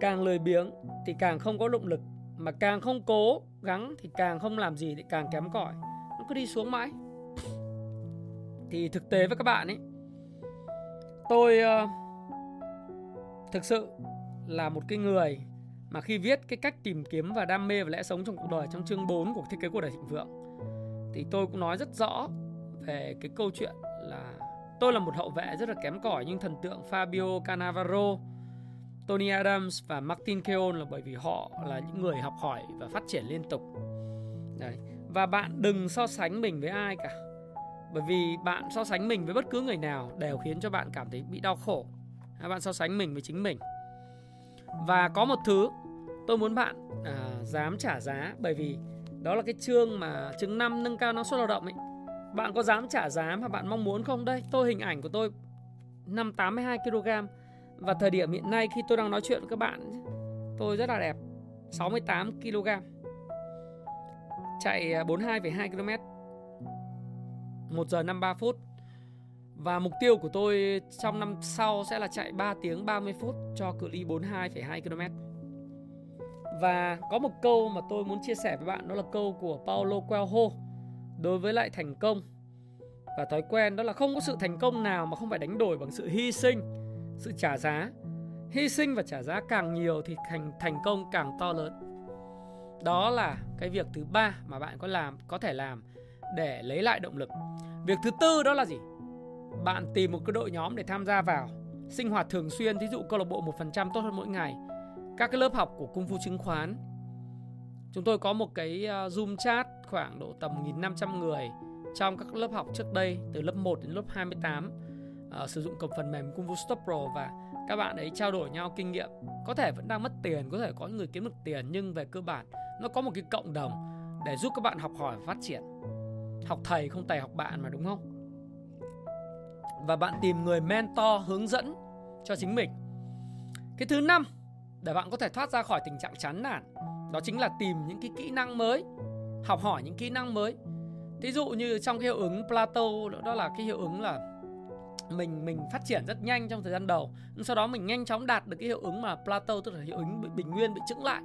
càng lười biếng thì càng không có động lực mà càng không cố gắng thì càng không làm gì thì càng kém cỏi. Nó cứ đi xuống mãi. Thì thực tế với các bạn ấy tôi uh, thực sự là một cái người mà khi viết cái cách tìm kiếm và đam mê và lẽ sống trong cuộc đời trong chương 4 của thiết kế cuộc đời thịnh vượng thì tôi cũng nói rất rõ về cái câu chuyện là tôi là một hậu vệ rất là kém cỏi nhưng thần tượng Fabio Cannavaro, Tony Adams và Martin Keown là bởi vì họ là những người học hỏi và phát triển liên tục. Đấy. Và bạn đừng so sánh mình với ai cả. Bởi vì bạn so sánh mình với bất cứ người nào đều khiến cho bạn cảm thấy bị đau khổ. Bạn so sánh mình với chính mình. Và có một thứ tôi muốn bạn à, dám trả giá bởi vì đó là cái chương mà chương 5 nâng cao năng suất lao động ấy. Bạn có dám trả giá mà bạn mong muốn không? Đây, tôi hình ảnh của tôi năm 82 kg và thời điểm hiện nay khi tôi đang nói chuyện với các bạn tôi rất là đẹp 68 kg chạy à, 42,2 km 1 giờ 53 phút và mục tiêu của tôi trong năm sau sẽ là chạy 3 tiếng 30 phút cho cự ly 42,2 km. Và có một câu mà tôi muốn chia sẻ với bạn đó là câu của Paulo Coelho đối với lại thành công và thói quen đó là không có sự thành công nào mà không phải đánh đổi bằng sự hy sinh, sự trả giá. Hy sinh và trả giá càng nhiều thì thành thành công càng to lớn. Đó là cái việc thứ ba mà bạn có làm có thể làm để lấy lại động lực. Việc thứ tư đó là gì? bạn tìm một cái đội nhóm để tham gia vào sinh hoạt thường xuyên thí dụ câu lạc bộ 1% tốt hơn mỗi ngày các cái lớp học của cung phu chứng khoán. Chúng tôi có một cái ờ, zoom chat khoảng độ tầm 1.500 người trong các lớp học trước đây từ lớp 1 đến lớp 28 uh, ờ, sử dụng cổng phần mềm Kung Fu Stop Pro và các bạn ấy trao đổi nhau kinh nghiệm. Có thể vẫn đang mất tiền có thể có những người kiếm được tiền nhưng về cơ bản nó có một cái cộng đồng để giúp các bạn học hỏi và phát triển. Học thầy không thầy học bạn mà đúng không? Và bạn tìm người mentor hướng dẫn cho chính mình. Cái thứ năm để bạn có thể thoát ra khỏi tình trạng chán nản. Đó chính là tìm những cái kỹ năng mới, học hỏi những kỹ năng mới. thí dụ như trong cái hiệu ứng Plato đó là cái hiệu ứng là mình mình phát triển rất nhanh trong thời gian đầu. Sau đó mình nhanh chóng đạt được cái hiệu ứng mà Plato tức là hiệu ứng bị bình nguyên bị chững lại.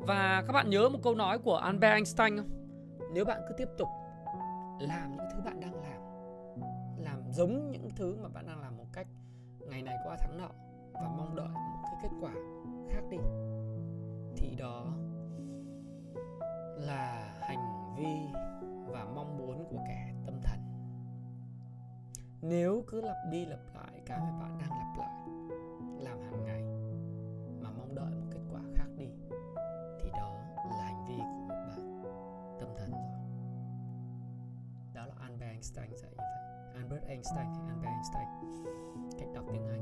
Và các bạn nhớ một câu nói của Albert Einstein không? Nếu bạn cứ tiếp tục làm những thứ bạn đang làm, làm giống những thứ mà bạn đang làm một cách ngày này qua tháng nọ và mong đợi một cái kết quả định thì đó là hành vi và mong muốn của kẻ tâm thần. Nếu cứ lặp đi lặp lại cái mà bạn đang lặp lại, làm hàng ngày mà mong đợi một kết quả khác đi, thì đó là hành vi của một bạn tâm thần rồi. Đó là Albert Einstein dạy như vậy. Albert Einstein thì Albert Einstein cách đọc tiếng Anh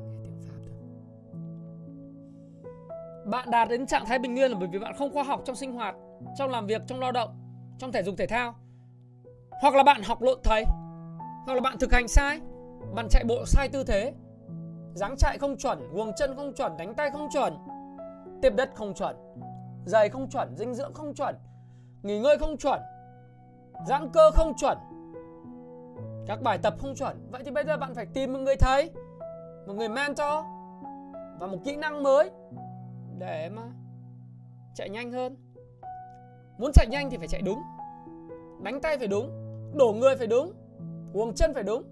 bạn đạt đến trạng thái bình nguyên là bởi vì bạn không khoa học trong sinh hoạt, trong làm việc, trong lao động, trong thể dục thể thao. Hoặc là bạn học lộn thầy hoặc là bạn thực hành sai, bạn chạy bộ sai tư thế, dáng chạy không chuẩn, guồng chân không chuẩn đánh tay không chuẩn, tiếp đất không chuẩn, giày không chuẩn, dinh dưỡng không chuẩn, nghỉ ngơi không chuẩn, giãn cơ không chuẩn, các bài tập không chuẩn. Vậy thì bây giờ bạn phải tìm một người thầy, một người mentor và một kỹ năng mới để mà chạy nhanh hơn. Muốn chạy nhanh thì phải chạy đúng. Đánh tay phải đúng, đổ người phải đúng, guồng chân phải đúng.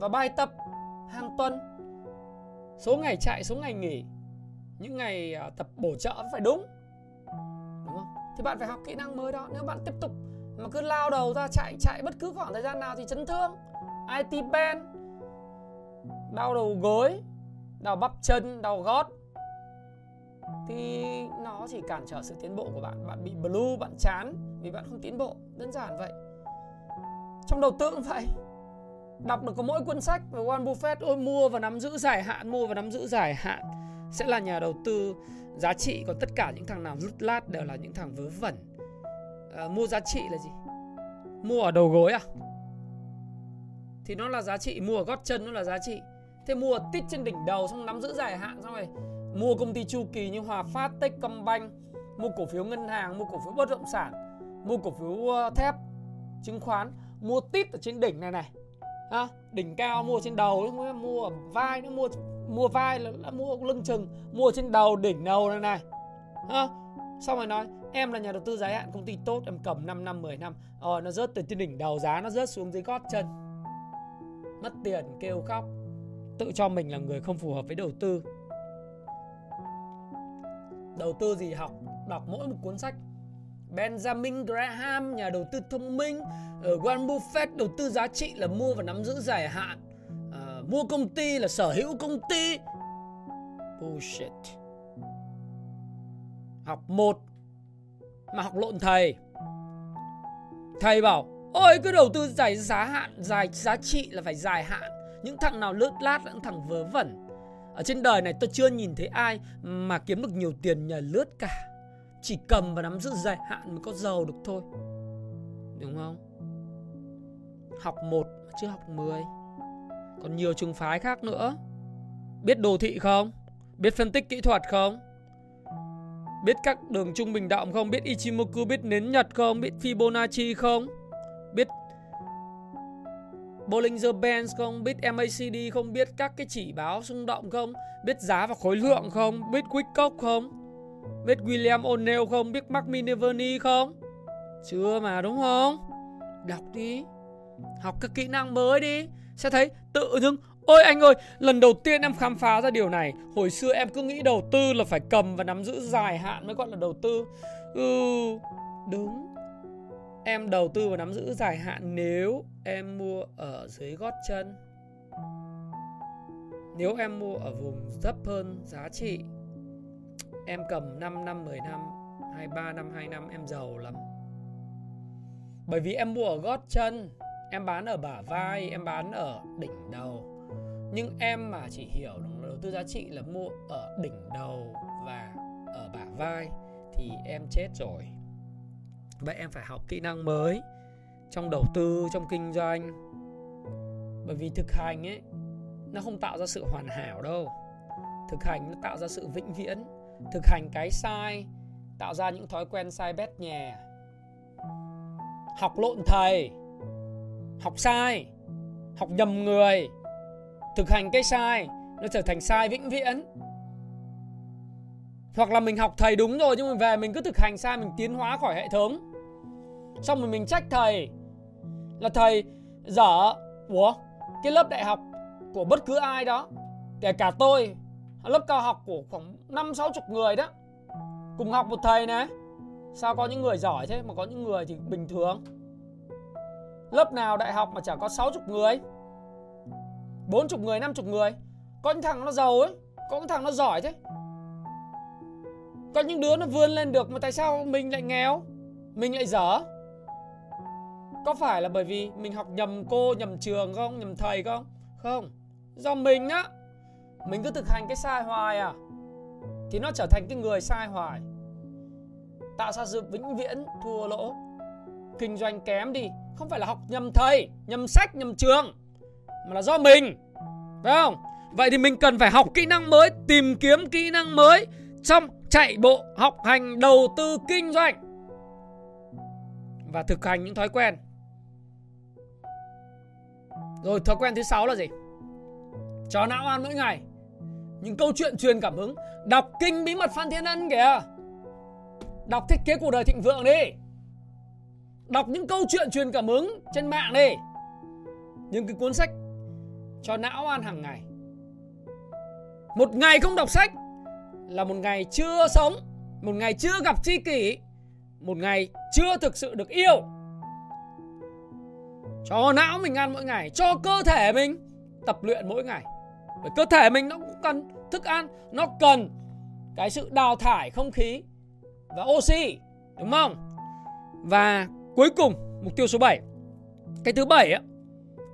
Và bài tập hàng tuần. Số ngày chạy, số ngày nghỉ. Những ngày à, tập bổ trợ phải đúng. Đúng không? Thì bạn phải học kỹ năng mới đó. Nếu bạn tiếp tục mà cứ lao đầu ra chạy chạy bất cứ khoảng thời gian nào thì chấn thương. IT band đau đầu gối, đau bắp chân, đau gót thì nó chỉ cản trở sự tiến bộ của bạn. Bạn bị blue bạn chán vì bạn không tiến bộ. Đơn giản vậy. Trong đầu tư cũng vậy. Đọc được có mỗi cuốn sách về Warren Buffett ôi mua và nắm giữ dài hạn mua và nắm giữ dài hạn sẽ là nhà đầu tư giá trị. Còn tất cả những thằng nào rút lát đều là những thằng vớ vẩn. À, mua giá trị là gì? Mua ở đầu gối à? Thì nó là giá trị. Mua ở gót chân nó là giá trị. Thế mua tít trên đỉnh đầu xong nắm giữ dài hạn xong rồi mua công ty chu kỳ như Hòa Phát, Techcombank, mua cổ phiếu ngân hàng, mua cổ phiếu bất động sản, mua cổ phiếu ờ, thép, chứng khoán, mua tít ở trên đỉnh này này. À, đỉnh cao mua trên đầu mua mua ở vai nó mua mua vai là, là mua lưng chừng mua trên đầu đỉnh đầu này này. À, xong rồi nói em là nhà đầu tư dài hạn công ty tốt em cầm 5 năm 10 năm. Ờ nó rớt từ trên đỉnh đầu giá nó rớt xuống dưới gót chân. Mất tiền kêu khóc. Tự cho mình là người không phù hợp với đầu tư đầu tư gì học đọc mỗi một cuốn sách. Benjamin Graham nhà đầu tư thông minh. Ở Warren Buffett đầu tư giá trị là mua và nắm giữ dài hạn. À, mua công ty là sở hữu công ty. Bullshit. Học một mà học lộn thầy. Thầy bảo ôi cứ đầu tư dài giá hạn dài giá trị là phải dài hạn. Những thằng nào lướt lát là những thằng vớ vẩn ở trên đời này tôi chưa nhìn thấy ai mà kiếm được nhiều tiền nhờ lướt cả. Chỉ cầm và nắm giữ dài hạn mới có giàu được thôi. Đúng không? Học một chứ chưa học 10 còn nhiều trường phái khác nữa. Biết đồ thị không? Biết phân tích kỹ thuật không? Biết các đường trung bình động không? Biết Ichimoku, biết nến nhật không? Biết Fibonacci không? Bollinger Bands không, biết MACD không, biết các cái chỉ báo xung động không, biết giá và khối lượng không, biết Wickock không, biết William O'Neill không, biết Mark Minervini không? Chưa mà đúng không? Đọc đi, học các kỹ năng mới đi, sẽ thấy tự dưng Ôi anh ơi, lần đầu tiên em khám phá ra điều này. Hồi xưa em cứ nghĩ đầu tư là phải cầm và nắm giữ dài hạn mới gọi là đầu tư. Ừ, đúng. Em đầu tư và nắm giữ dài hạn nếu em mua ở dưới gót chân. Nếu em mua ở vùng thấp hơn giá trị, em cầm 5 năm, 10 năm, 23 năm, 2 năm em giàu lắm. Bởi vì em mua ở gót chân, em bán ở bả vai, em bán ở đỉnh đầu. Nhưng em mà chỉ hiểu đầu tư giá trị là mua ở đỉnh đầu và ở bả vai thì em chết rồi vậy em phải học kỹ năng mới trong đầu tư, trong kinh doanh. Bởi vì thực hành ấy, nó không tạo ra sự hoàn hảo đâu. Thực hành nó tạo ra sự vĩnh viễn. Thực hành cái sai, tạo ra những thói quen sai bét nhè. Học lộn thầy, học sai, học nhầm người. Thực hành cái sai, nó trở thành sai vĩnh viễn. Hoặc là mình học thầy đúng rồi, nhưng mình về mình cứ thực hành sai, mình tiến hóa khỏi hệ thống xong rồi mình trách thầy. Là thầy, dở, ủa, cái lớp đại học của bất cứ ai đó, kể cả tôi, lớp cao học của khoảng năm, sáu chục người đó, cùng học một thầy này sao có những người giỏi thế mà có những người thì bình thường? Lớp nào đại học mà chả có sáu chục người? Bốn chục người, năm chục người? Có những thằng nó giàu ấy, có những thằng nó giỏi thế. Có những đứa nó vươn lên được mà tại sao mình lại nghèo? Mình lại dở? Có phải là bởi vì mình học nhầm cô, nhầm trường không? Nhầm thầy không? Không. Do mình á. Mình cứ thực hành cái sai hoài à? Thì nó trở thành cái người sai hoài. Tạo ra sự vĩnh viễn, thua lỗ. Kinh doanh kém đi. Không phải là học nhầm thầy, nhầm sách, nhầm trường, mà là do mình. Phải không? Vậy thì mình cần phải học kỹ năng mới, tìm kiếm kỹ năng mới trong chạy bộ, học hành, đầu tư, kinh doanh và thực hành những thói quen rồi, thói quen thứ sáu là gì? Cho não ăn mỗi ngày. Những câu chuyện truyền cảm hứng. Đọc kinh bí mật phan thiên ân kìa. Đọc thiết kế cuộc đời thịnh vượng đi. Đọc những câu chuyện truyền cảm hứng trên mạng đi. Những cái cuốn sách cho não ăn hàng ngày. Một ngày không đọc sách là một ngày chưa sống, một ngày chưa gặp tri kỷ, một ngày chưa thực sự được yêu cho não mình ăn mỗi ngày, cho cơ thể mình tập luyện mỗi ngày. Bởi cơ thể mình nó cũng cần thức ăn, nó cần cái sự đào thải không khí và oxy, đúng không? Và cuối cùng, mục tiêu số 7 cái thứ bảy á,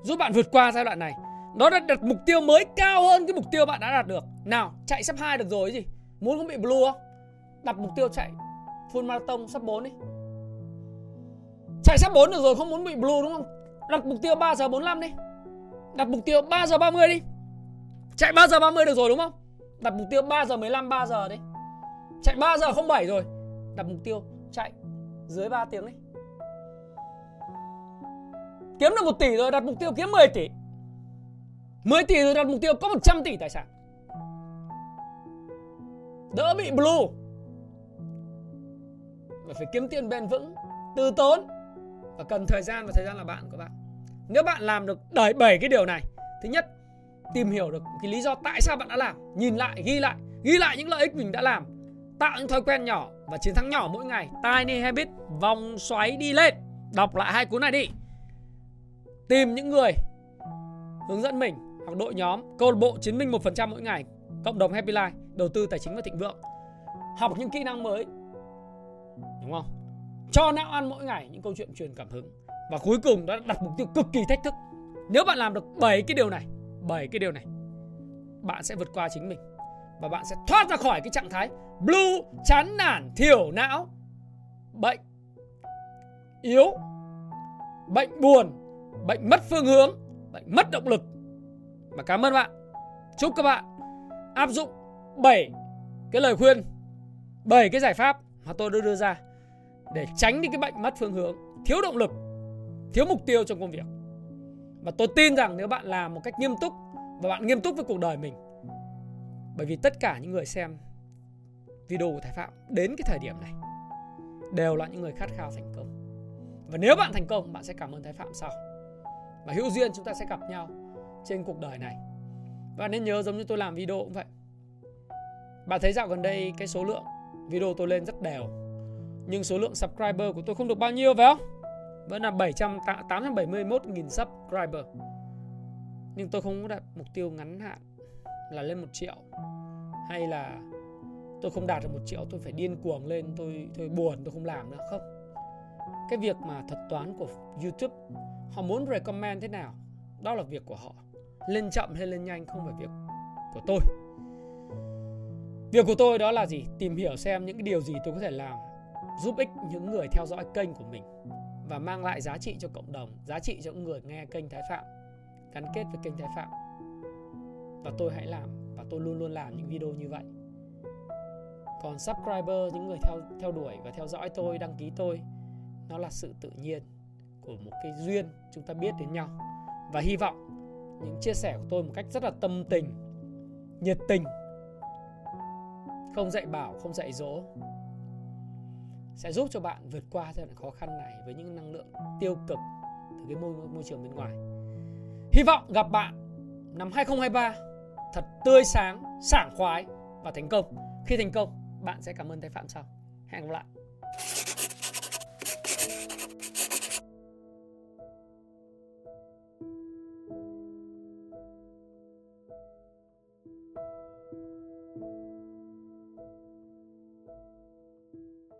giúp bạn vượt qua giai đoạn này. Nó đã đặt mục tiêu mới cao hơn cái mục tiêu bạn đã đạt được. Nào, chạy sắp 2 được rồi gì? Muốn không bị blue không? Đặt mục tiêu chạy full marathon sắp 4 đi. Chạy sắp 4 được rồi, không muốn bị blue, đúng không? Đặt mục tiêu 3 giờ 45 đi. Đặt mục tiêu 3 giờ 30 đi. Chạy 3 giờ 30 được rồi đúng không? Đặt mục tiêu 3 giờ 15 3 giờ đi. Chạy 3 giờ 07 rồi. Đặt mục tiêu chạy dưới 3 tiếng đi. Kiếm được 1 tỷ rồi, đặt mục tiêu kiếm 10 tỷ. 10 tỷ rồi đặt mục tiêu có 100 tỷ tài sản. Đỡ bị blue. Và phải kiếm tiền bền vững từ tốn và cần thời gian và thời gian là bạn của bạn. Nếu bạn làm được đẩy bảy cái điều này, thứ nhất, tìm hiểu được cái lý do tại sao bạn đã làm, nhìn lại, ghi lại ghi lại những lợi ích mình đã làm, tạo những thói quen nhỏ và chiến thắng nhỏ mỗi ngày. Tiny habit, vòng xoáy đi lên. Đọc lại hai cuốn này đi. Tìm những người hướng dẫn mình hoặc đội nhóm câu lạc bộ chiến minh 1% mỗi ngày, cộng đồng happy life, đầu tư tài chính và thịnh vượng. Học những kỹ năng mới. Đúng không? Cho não ăn mỗi ngày những câu chuyện truyền cảm hứng. Và cuối cùng đó đặt mục tiêu cực kỳ thách thức. Nếu bạn làm được 7 cái điều này 7 cái điều này, bạn sẽ vượt qua chính mình. Và bạn sẽ thoát ra khỏi cái trạng thái blue, chán nản, thiểu não, bệnh, yếu, bệnh buồn, bệnh mất phương hướng, bệnh mất động lực. Và cảm ơn bạn. Chúc các bạn áp dụng 7 cái lời khuyên 7 cái giải pháp mà tôi đã đưa ra để tránh đi cái bệnh mất phương hướng thiếu động lực thiếu mục tiêu trong công việc và tôi tin rằng nếu bạn làm một cách nghiêm túc và bạn nghiêm túc với cuộc đời mình bởi vì tất cả những người xem video của Thái Phạm đến cái thời điểm này đều là những người khát khao thành công. Và nếu bạn thành công, bạn sẽ cảm ơn Thái Phạm sau. Và hữu duyên chúng ta sẽ gặp nhau trên cuộc đời này. Và nên nhớ giống như tôi làm video cũng vậy. Bạn thấy dạo gần đây cái số lượng video tôi lên rất đều. Nhưng số lượng subscriber của tôi không được bao nhiêu, phải không? Vẫn là 700 871.000 subscriber. Nhưng tôi không có đặt mục tiêu ngắn hạn là lên một triệu. Hay là tôi không đạt được một triệu, tôi phải điên cuồng lên, tôi tôi buồn, tôi không làm nữa. Không. Cái việc mà thuật toán của YouTube, họ muốn recommend thế nào, đó là việc của họ. Lên chậm hay lên nhanh không phải việc của tôi. Việc của tôi đó là gì? Tìm hiểu xem những cái điều gì tôi có thể làm giúp ích những người theo dõi kênh của mình và mang lại giá trị cho cộng đồng, giá trị cho những người nghe kênh thái phạm, gắn kết với kênh thái phạm. Và tôi hãy làm và tôi luôn luôn làm những video như vậy. Còn subscriber, những người theo theo đuổi và theo dõi tôi, đăng ký tôi, nó là sự tự nhiên của một cái duyên chúng ta biết đến nhau. Và hy vọng những chia sẻ của tôi một cách rất là tâm tình, nhiệt tình, không dạy bảo, không dạy dỗ sẽ giúp cho bạn vượt qua giai đoạn khó khăn này với những năng lượng tiêu cực từ cái môi môi trường bên ngoài hy vọng gặp bạn năm 2023 thật tươi sáng, sảng khoái và thành công. Khi thành công, bạn sẽ cảm ơn Thái Phạm sau. Hẹn gặp lại.